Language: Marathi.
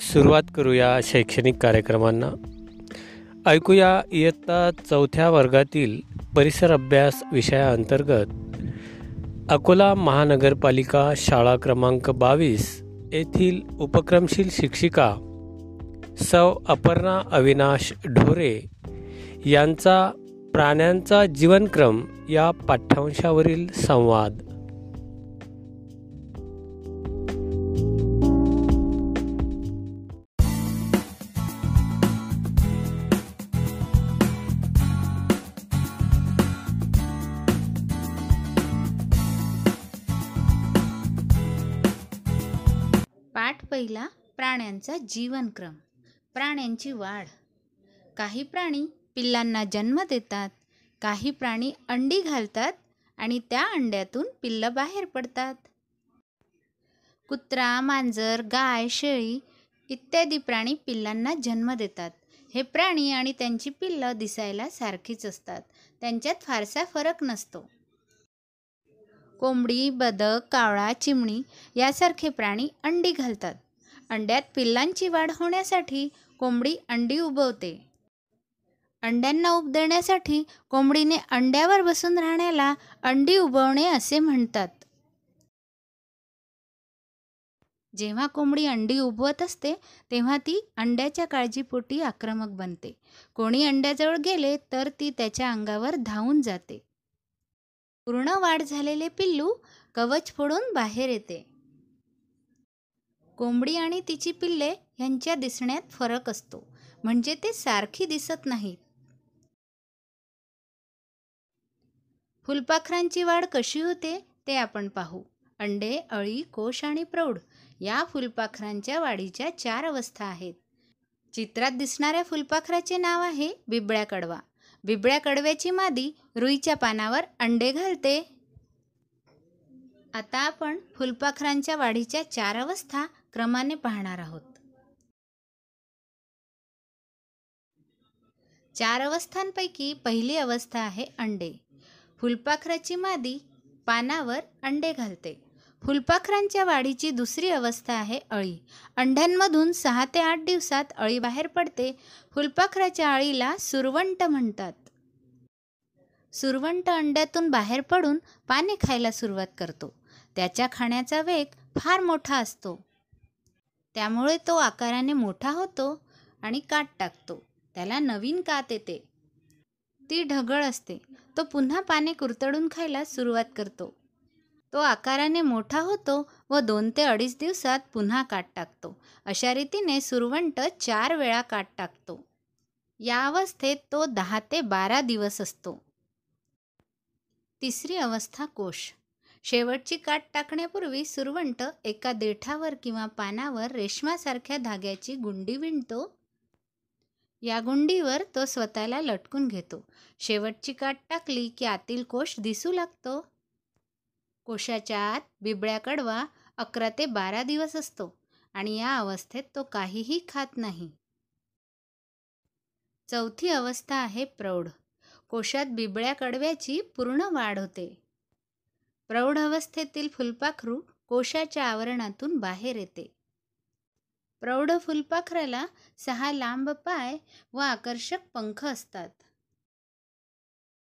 सुरुवात करूया शैक्षणिक कार्यक्रमांना. ऐकूया इयत्ता चौथ्या वर्गातील परिसर अभ्यास विषयाअंतर्गत अकोला महानगरपालिका शाळा क्रमांक बावीस येथील उपक्रमशील शिक्षिका सौ अपर्णा अविनाश ढोरे यांचा प्राण्यांचा जीवनक्रम या पाठ्यांशावरील संवाद. पहिला प्राण्यांचा जीवनक्रम. प्राण्यांची वाढ. काही प्राणी पिल्लांना जन्म देतात काही प्राणी अंडी घालतात आणि त्या अंड्यातून पिल्लं बाहेर पडतात. कुत्रा मांजर गाय शेळी इत्यादी प्राणी पिल्लांना जन्म देतात. हे प्राणी आणि त्यांची पिल्लं दिसायला सारखीच असतात. त्यांच्यात फारसा फरक नसतो. कोंबडी बदक कावळा चिमणी यासारखे प्राणी अंडी घालतात. अंड्यात पिल्लांची वाढ होण्यासाठी कोंबडी अंडी उबवते अंड्यांना उब देण्यासाठी कोंबडीने अंड्यावर बसून राहण्याला अंडी उबवणे असे म्हणतात. जेव्हा कोंबडी अंडी उबवत असते तेव्हा ती अंड्याच्या काळजीपोटी आक्रमक बनते. कोणी अंड्याजवळ गेले तर ती त्याच्या अंगावर धावून जाते. पूर्ण वाढ झालेले पिल्लू कवच फोडून बाहेर येते. कोंबडी आणि तिची पिल्ले ह्यांच्या दिसण्यात फरक असतो. म्हणजे ते सारखी दिसत नाहीत. फुलपाखरांची वाढ कशी होते ते आपण पाहू. अंडे अळी कोश आणि प्रौढ या फुलपाखरांच्या वाढीच्या चार अवस्था आहेत. चित्रात दिसणाऱ्या फुलपाखराचे नाव आहे बिबळ्या कडवा. बिबळ्या कडव्याची मादी रुईच्या पानावर अंडे घालते. आता आपण फुलपाखरांच्या वाढीच्या चार अवस्था क्रमाने पाहणार आहोत. चार अवस्थांपैकी पहिली अवस्था आहे अंडे. फुलपाखराची मादी पानावर अंडे घालते. फुलपाखरांच्या वाढीची दुसरी अवस्था आहे अळी. अंड्यांमधून सहा ते आठ दिवसात अळी बाहेर पडते. फुलपाखराच्या अळीला सुरवंट म्हणतात. सुरवंट अंड्यातून बाहेर पडून पाने खायला सुरुवात करतो. त्याच्या खाण्याचा वेग फार मोठा असतो. त्यामुळे तो आकाराने मोठा होतो आणि काट टाकतो. त्याला नवीन कात येते. ती ढगळ असते. तो पुन्हा पाने कुरतडून खायला सुरुवात करतो. तो आकाराने मोठा होतो व दोन ते अडीच दिवसात पुन्हा काट टाकतो. अशा रीतीने सुरवंट चार वेळा काट टाकतो. या अवस्थेत तो दहा ते बारा दिवस असतो. तिसरी अवस्था कोश. शेवटची काट टाकण्यापूर्वी सुरवंट एका देठावर किंवा पानावर रेशमासारख्या धाग्याची गुंडी विणतो. या गुंडीवर तो स्वतःला लटकून घेतो. शेवटची काट टाकली की आतील कोश दिसू लागतो. कोशाच्या आत बिबळ्या कडवा अकरा ते बारा दिवस असतो आणि या अवस्थेत तो काहीही खात नाही. चौथी अवस्था आहे प्रौढ. कोशात बिबळ्या कडव्याची पूर्ण वाढ होते. प्रौढावस्थेतील फुलपाखरू कोशाच्या आवरणातून बाहेर येते. प्रौढ फुलपाखराला सहा लांब पाय व आकर्षक पंख असतात.